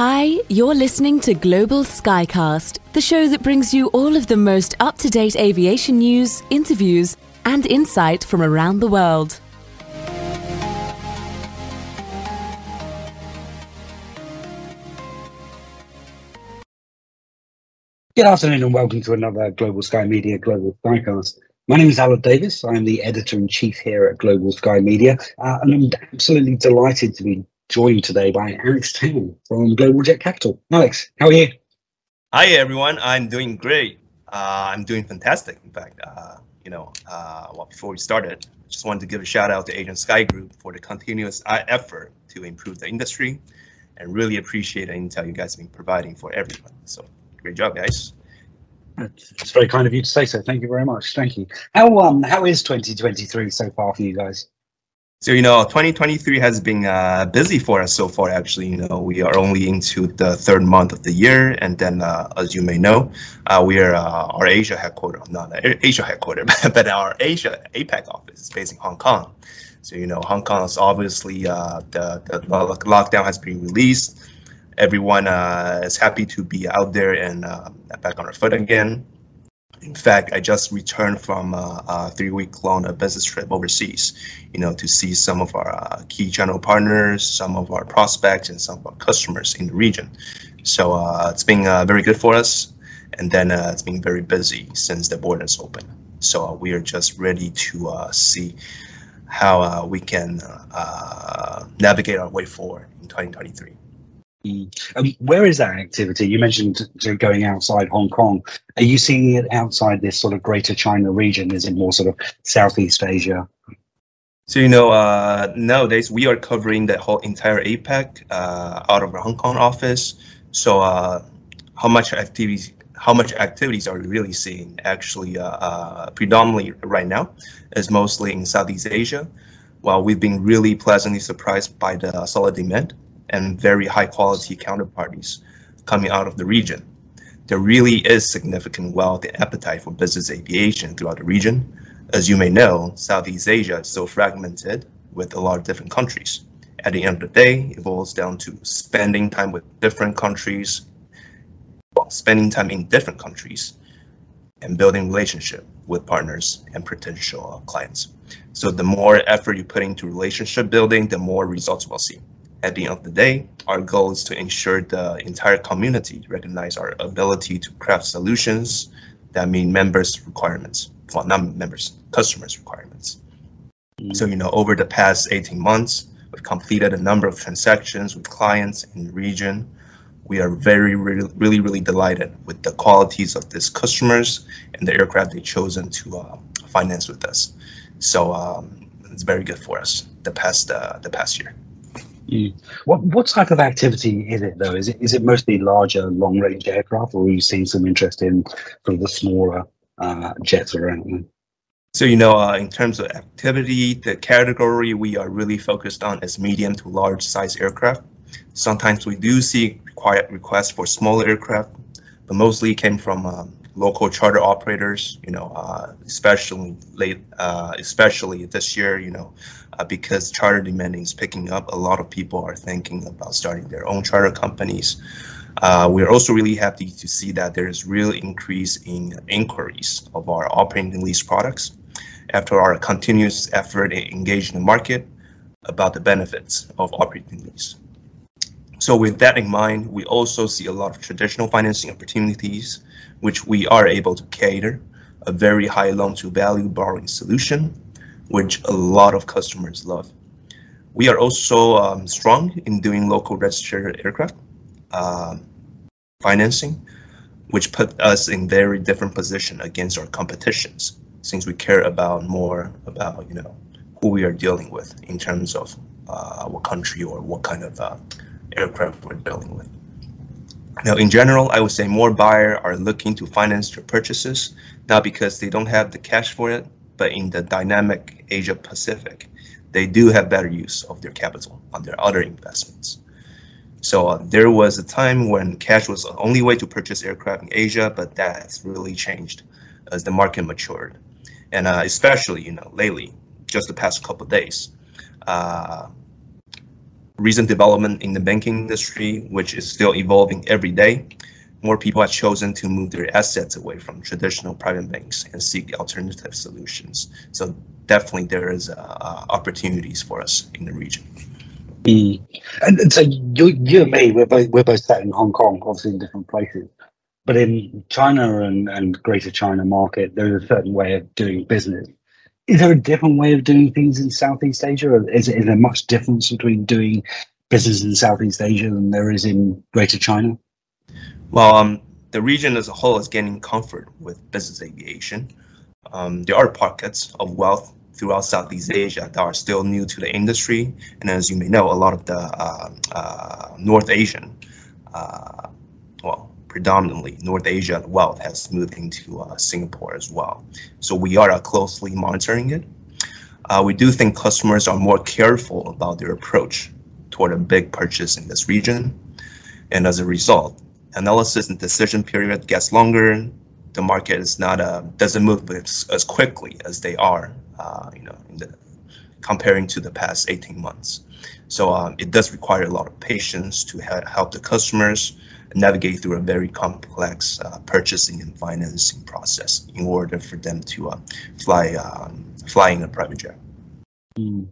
Hi, you're listening to Global Skycast, the show that brings you all of the most up to date aviation news, interviews, and insight from around the world. Good afternoon and welcome to another Global Sky Media Global Skycast. My name is Alan Davis. I'm the editor in chief here at Global Sky Media, uh, and I'm absolutely delighted to be joined today by Alex Tang from Global Jet Capital. Alex, how are you? Hi everyone, I'm doing great. Uh, I'm doing fantastic. In fact, uh, you know, uh, well, before we started, just wanted to give a shout out to Asian Sky Group for the continuous effort to improve the industry, and really appreciate the intel you guys have been providing for everyone. So Great job, guys. It's very kind of you to say so. Thank you very much. Thank you. How um how is 2023 so far for you guys? So you know, 2023 has been uh, busy for us so far. Actually, you know, we are only into the third month of the year, and then, uh, as you may know, uh, we are uh, our Asia headquarters, not Asia headquarters, but our Asia APAC office is based in Hong Kong. So you know, Hong Kong is obviously uh, the the lockdown has been released everyone uh, is happy to be out there and uh, back on our foot again. In fact, I just returned from uh, a three-week-long uh, business trip overseas, you know, to see some of our uh, key channel partners, some of our prospects, and some of our customers in the region. So uh, it's been very good for us, and then it's been very busy since the borders open. So we are just ready to see how we can navigate our way forward in 2023. Um, where is that activity? You mentioned going outside Hong Kong. Are you seeing it outside this sort of Greater China region? Is it more sort of Southeast Asia? So you know, uh, nowadays we are covering the whole entire APAC uh, out of our Hong Kong office. So uh, how much activities? How much activities are we really seeing? Actually, uh, uh, predominantly right now, is mostly in Southeast Asia. While we've been really pleasantly surprised by the solid demand and very high quality counterparties coming out of the region. There really is significant wealth and appetite for business aviation throughout the region. As you may know, Southeast Asia is so fragmented with a lot of different countries. At the end of the day, it boils down to spending time with different countries, well, spending time in different countries, and building relationship with partners and potential clients. So the more effort you put into relationship building, the more results we'll see at the end of the day, our goal is to ensure the entire community recognize our ability to craft solutions that meet members' requirements, well, not members, customers' requirements. Mm. So, you know, over the past 18 months, we've completed a number of transactions with clients in the region. We are very, really, really, really delighted with the qualities of these customers and the aircraft they've chosen to uh, finance with us. So um, it's very good for us the past uh, the past year. You, what what type of activity is it though? Is it is it mostly larger, long range aircraft, or are you seeing some interest in sort of the smaller uh, jets around? So you know, uh, in terms of activity, the category we are really focused on is medium to large size aircraft. Sometimes we do see quiet requests for smaller aircraft, but mostly came from um, local charter operators. You know, uh, especially late, uh, especially this year. You know, uh, because charter demand is picking up, a lot of people are thinking about starting their own charter companies. Uh, we're also really happy to see that there is real increase in inquiries of our operating lease products after our continuous effort in engaging the market about the benefits of operating lease. So with that in mind, we also see a lot of traditional financing opportunities, which we are able to cater a very high loan to value borrowing solution which a lot of customers love. We are also um, strong in doing local registered aircraft uh, financing, which put us in very different position against our competitions, since we care about more about you know who we are dealing with in terms of uh, what country or what kind of uh, aircraft we're dealing with. Now, in general, I would say more buyers are looking to finance their purchases, not because they don't have the cash for it, but in the dynamic Asia Pacific, they do have better use of their capital on their other investments. So uh, there was a time when cash was the only way to purchase aircraft in Asia, but that's really changed as the market matured. And uh, especially, you know, lately, just the past couple days, uh, recent development in the banking industry, which is still evolving every day, more people have chosen to move their assets away from traditional private banks and seek alternative solutions. So definitely there is uh, uh, opportunities for us in the region. Mm. And, and, so you, you and me, we're both, we're both set in Hong Kong, obviously in different places. But in China and, and Greater China market, there's a certain way of doing business. Is there a different way of doing things in Southeast Asia? Or is, is there much difference between doing business in Southeast Asia than there is in Greater China? Well, um, the region as a whole is gaining comfort with business aviation. Um, there are pockets of wealth throughout Southeast Asia that are still new to the industry. And as you may know, a lot of the uh, uh, North Asian, uh, well, predominantly North Asia wealth has moved into uh, Singapore as well. So we are uh, closely monitoring it. Uh, we do think customers are more careful about their approach toward a big purchase in this region. And as a result, analysis and decision period gets longer. The market is not uh, doesn't move as, as quickly as they are, uh, you know, the, comparing to the past 18 months. So um, it does require a lot of patience to ha- help the customers navigate through a very complex uh, purchasing and financing process in order for them to uh, fly um, fly in a private jet. Mm.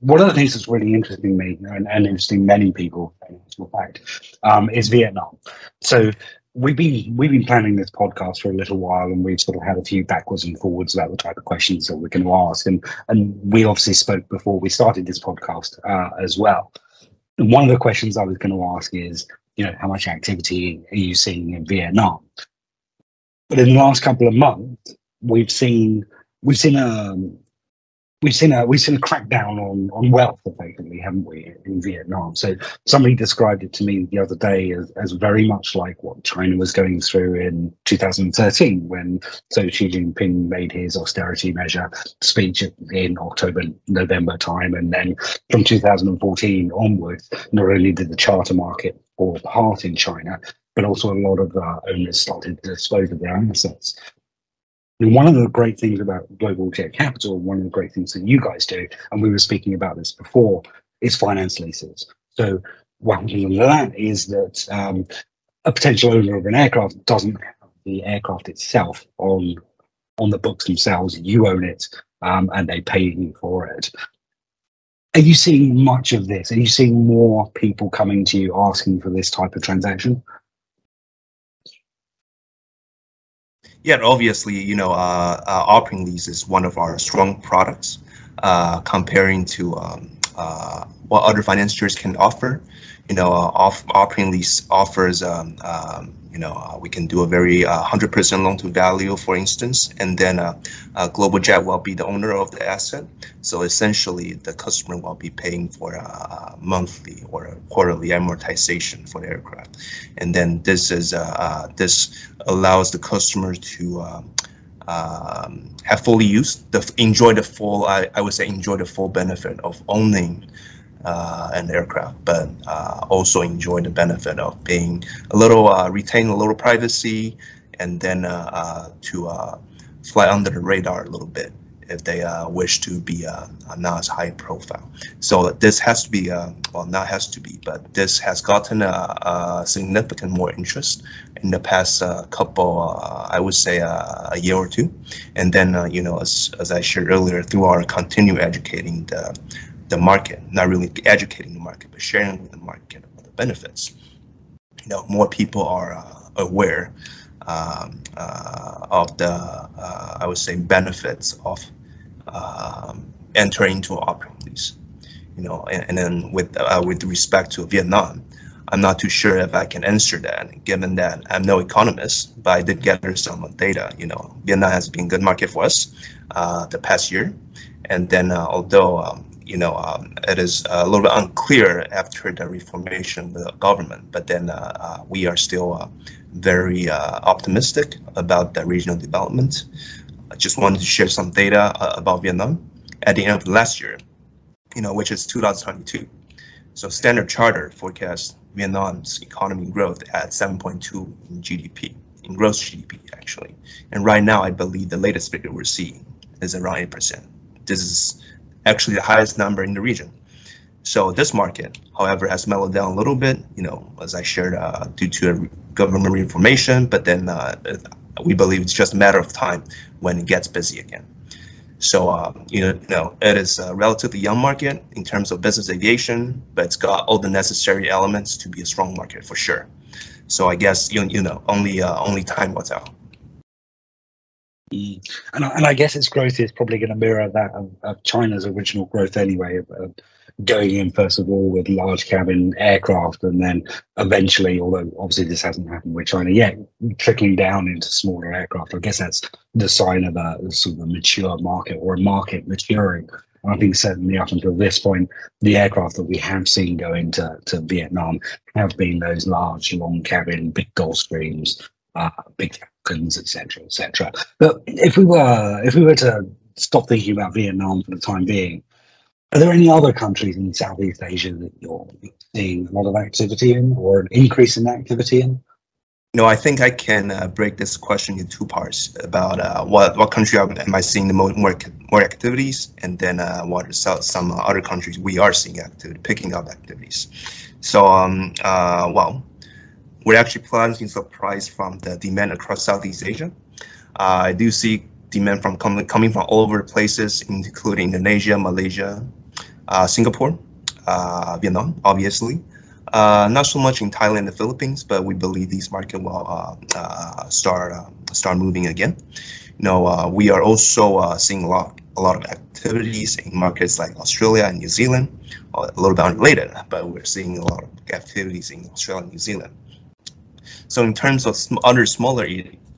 One of the things that's really interesting me and, and interesting many people, in fact, um, is Vietnam. So we've been we've been planning this podcast for a little while, and we've sort of had a few backwards and forwards about the type of questions that we're going to ask, and and we obviously spoke before we started this podcast uh, as well. One of the questions I was going to ask is, you know, how much activity are you seeing in Vietnam? But in the last couple of months, we've seen we've seen a we've seen a we've seen a crackdown on on wealth effectively haven't we in vietnam? So somebody described it to me the other day as, as very much like what china was going through in 2013 when so xi jinping made his austerity measure speech in october november time. And then from 2014 onwards not only did the charter market fall apart in china but also a lot of uh, owners started to dispose of their assets and one of the great things about Global Jet Capital, one of the great things that you guys do, and we were speaking about this before, is finance leases. So one thing of that is that um, a potential owner of an aircraft doesn't have the aircraft itself on on the books themselves. You own it, um, and they pay you for it. Are you seeing much of this? Are you seeing more people coming to you asking for this type of transaction? Yeah, obviously, you know, uh, uh, operating lease is one of our strong products uh, comparing to um, uh, what other financiers can offer. You know, uh, off, operating lease offers um, um, you know, uh, we can do a very 100% uh, loan to value, for instance, and then uh, uh, Global Jet will be the owner of the asset. So essentially, the customer will be paying for a, monthly or a quarterly amortization for the aircraft, and then this is this allows the customer to um, um, have fully used the enjoy the full I, I would say enjoy the full benefit of owning uh, an aircraft, but uh, also enjoy the benefit of being a little uh, retain a little privacy, and then uh, uh, to uh, fly under the radar a little bit if they wish to be not as high profile. So this has to be well, not has to be, but this has gotten a, a significant more interest in the past couple, I would say a year or two, and then you know as as I shared earlier, through our continue educating the the market, not really educating the market, but sharing with the market about the benefits. You know, more people are uh, aware um, uh, of the, uh, I would say, benefits of um, entering into lease. You know, and, and then with uh, with respect to Vietnam, I'm not too sure if I can answer that, given that I'm no economist, but I did gather some data. You know, Vietnam has been a good market for us uh, the past year, and then uh, although um, you know, um, it is a little bit unclear after the reformation of the government, but then uh, uh, we are still uh, very uh, optimistic about the regional development. I just wanted to share some data about Vietnam at the end of last year, you know, which is 2022. So Standard Charter forecasts Vietnam's economy growth at 7.2 in GDP, in gross GDP actually. And right now, I believe the latest figure we're seeing is around 8%. This is actually the highest number in the region. So this market, however, has mellowed down a little bit, you know, as I shared, uh, due to government information, but then uh, we believe it's just a matter of time when it gets busy again. So, uh, you know, it is a relatively young market in terms of business aviation, but it's got all the necessary elements to be a strong market for sure. So I guess, you, you know, only uh, only time will tell. Mm. And, and I guess its growth is probably going to mirror that of, of China's original growth anyway, of, of, going in first of all with large cabin aircraft, and then eventually, although obviously this hasn't happened with China yet, trickling down into smaller aircraft. I guess that's the sign of a sort of a mature market or a market maturing. And I think certainly up until this point, the aircraft that we have seen go into to Vietnam have been those large, long cabin, big Gulfstreams, uh, big Falcons, etc., etc. But if we were if we were to stop thinking about Vietnam for the time being, are there any other countries in Southeast Asia that you're seeing a lot of activity in, or an increase in activity in? No, I think I can uh, break this question in two parts about uh, what what country am I seeing the more more, more activities, and then uh, what are some other countries we are seeing activity picking up activities. So, um, uh, well, we're actually pleasantly surprised from the demand across Southeast Asia. Uh, I do see demand from com- coming from all over the places, including Indonesia, Malaysia, uh, Singapore, uh, Vietnam, obviously. Uh, not so much in Thailand and the Philippines, but we believe these markets will uh, uh, start start moving again. You know, we are also seeing a lot a lot of activities in markets like Australia and New Zealand. A little bit unrelated, but we're seeing a lot of activities in Australia and New Zealand. So in terms of sm- other smaller,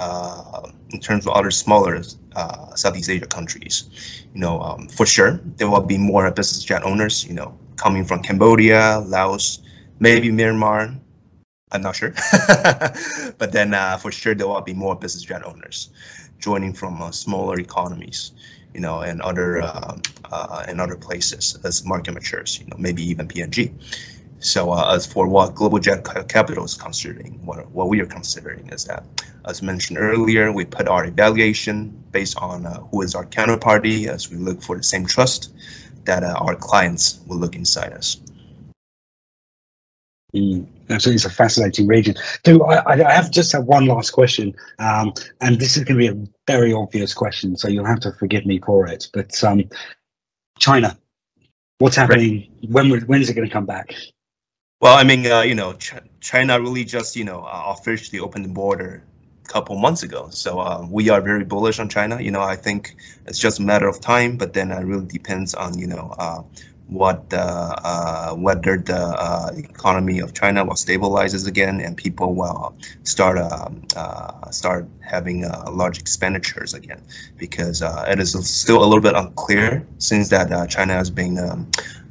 uh, in terms of other smaller uh, Southeast Asia countries, you know, um, for sure there will be more business jet owners, you know, coming from Cambodia, Laos, maybe Myanmar. I'm not sure, but then uh, for sure there will be more business jet owners joining from uh, smaller economies, you know, and other uh, uh, and other places as market matures. You know, maybe even PNG. So uh, as for what Global Jet Capital is considering, what, what we are considering is that, as mentioned earlier, we put our evaluation based on uh, who is our counterparty as we look for the same trust that uh, our clients will look inside us. Mm, absolutely, it's a fascinating region. So I, I have just have one last question, um, and this is going to be a very obvious question, so you'll have to forgive me for it. But um, China, what's happening? Right. When when is it going to come back? Well, I mean, uh, you know, Ch- China really just, you know, uh, officially opened the border a couple months ago. So uh, we are very bullish on China. You know, I think it's just a matter of time, but then it really depends on, you know, uh, what uh, whether the uh, economy of China will stabilizes again and people will start um, start having large expenditures again, because it is still a little bit unclear since that China has been um,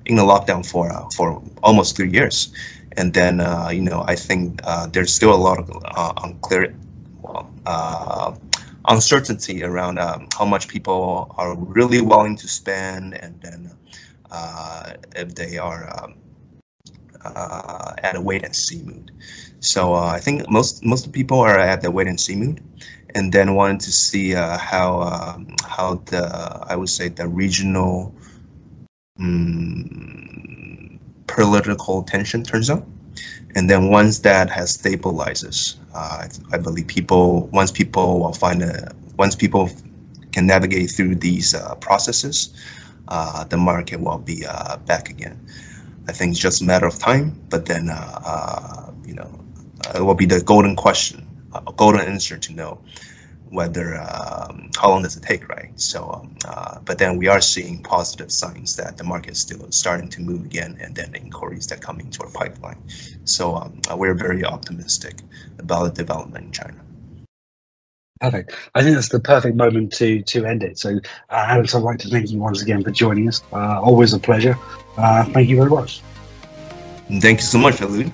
in a lockdown for uh, for almost three years, and then uh, you know I think uh, there's still a lot of uh, unclear well, uh, uncertainty around um, how much people are really willing to spend, and then uh, if they are um, at a wait and see mood. So I think most most people are at the wait and see mood, and then wanted to see how um, how the I would say the regional um, political tension turns out. And then once that has stabilizes, uh, I believe people once people will find a once people can navigate through these uh, processes, uh, the market will be uh, back again. I think it's just a matter of time, but then uh, uh, you know it will be the golden question, a golden answer to know whether um, how long does it take, right? So, um, uh, but then we are seeing positive signs that the market is still starting to move again, and then the inquiries that come into our pipeline. So um, uh, we're very optimistic about the development in China. Perfect. I think that's the perfect moment to to end it. So, uh, Alex, I'd like to thank you once again for joining us. Uh, always a pleasure. Uh, thank you very much. Thank you so much, Alan.